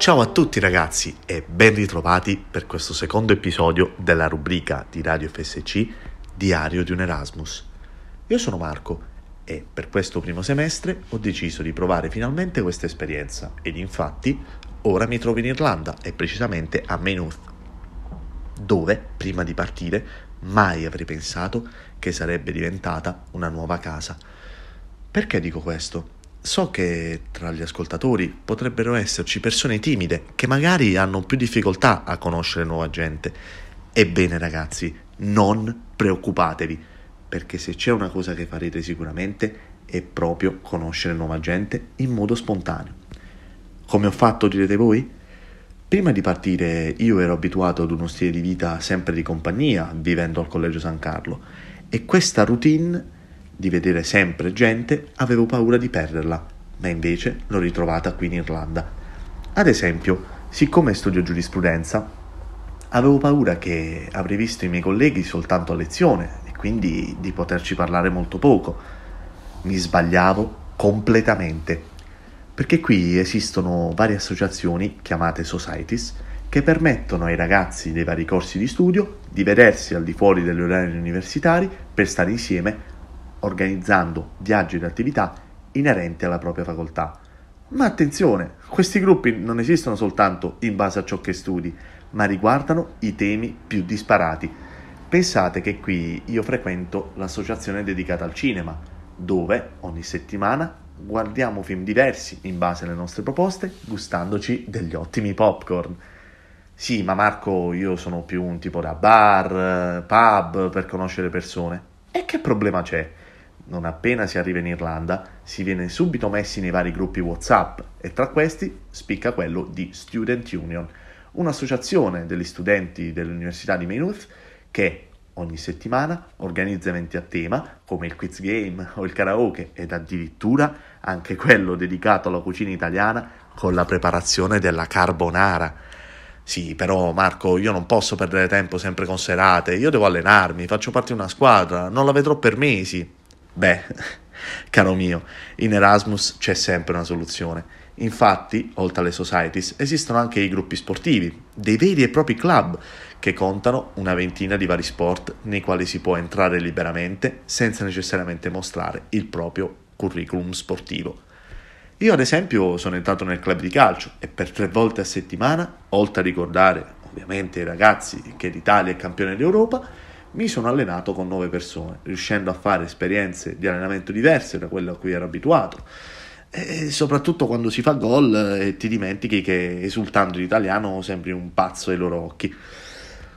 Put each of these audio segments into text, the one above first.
Ciao a tutti ragazzi e ben ritrovati per questo secondo episodio della rubrica di Radio FSC Diario di un Erasmus. Io sono Marco e per questo primo semestre ho deciso di provare finalmente questa esperienza ed infatti ora mi trovo in Irlanda e precisamente a Maynooth, dove prima di partire mai avrei pensato che sarebbe diventata una nuova casa. Perché dico questo? So che tra gli ascoltatori potrebbero esserci persone timide che magari hanno più difficoltà a conoscere nuova gente. Ebbene ragazzi, non preoccupatevi, perché se c'è una cosa che farete sicuramente è proprio conoscere nuova gente in modo spontaneo. Come ho fatto direte voi? Prima di partire io ero abituato ad uno stile di vita sempre di compagnia, vivendo al Collegio San Carlo, e questa routine di vedere sempre gente, avevo paura di perderla, ma invece l'ho ritrovata qui in Irlanda. Ad esempio, siccome studio giurisprudenza, avevo paura che avrei visto i miei colleghi soltanto a lezione e quindi di poterci parlare molto poco. Mi sbagliavo completamente, perché qui esistono varie associazioni chiamate societies che permettono ai ragazzi dei vari corsi di studio di vedersi al di fuori degli orari universitari per stare insieme organizzando viaggi ed attività inerenti alla propria facoltà. Ma attenzione, questi gruppi non esistono soltanto in base a ciò che studi, ma riguardano i temi più disparati. Pensate che qui io frequento l'associazione dedicata al cinema, dove ogni settimana guardiamo film diversi in base alle nostre proposte, gustandoci degli ottimi popcorn. Sì, ma Marco, io sono più un tipo da bar, pub per conoscere persone. E che problema c'è? Non appena si arriva in Irlanda, si viene subito messi nei vari gruppi WhatsApp e tra questi spicca quello di Student Union, un'associazione degli studenti dell'Università di Maynooth che ogni settimana organizza eventi a tema come il quiz game o il karaoke ed addirittura anche quello dedicato alla cucina italiana con la preparazione della carbonara. Sì, però Marco, io non posso perdere tempo sempre con serate, io devo allenarmi, faccio parte di una squadra, non la vedrò per mesi. Beh, caro mio, in Erasmus c'è sempre una soluzione. Infatti, oltre alle societies, esistono anche i gruppi sportivi, dei veri e propri club che contano una ventina di vari sport nei quali si può entrare liberamente senza necessariamente mostrare il proprio curriculum sportivo. Io ad esempio sono entrato nel club di calcio e per tre volte a settimana, oltre a ricordare ovviamente ai ragazzi che l'Italia è campione d'Europa, mi sono allenato con nuove persone, riuscendo a fare esperienze di allenamento diverse da quelle a cui ero abituato. E soprattutto quando si fa gol e ti dimentichi che esultando in italiano sembri un pazzo ai loro occhi.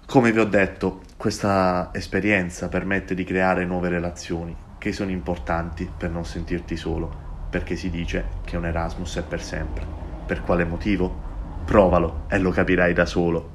Come vi ho detto, questa esperienza permette di creare nuove relazioni che sono importanti per non sentirti solo, perché si dice che un Erasmus è per sempre. Per quale motivo? Provalo e lo capirai da solo.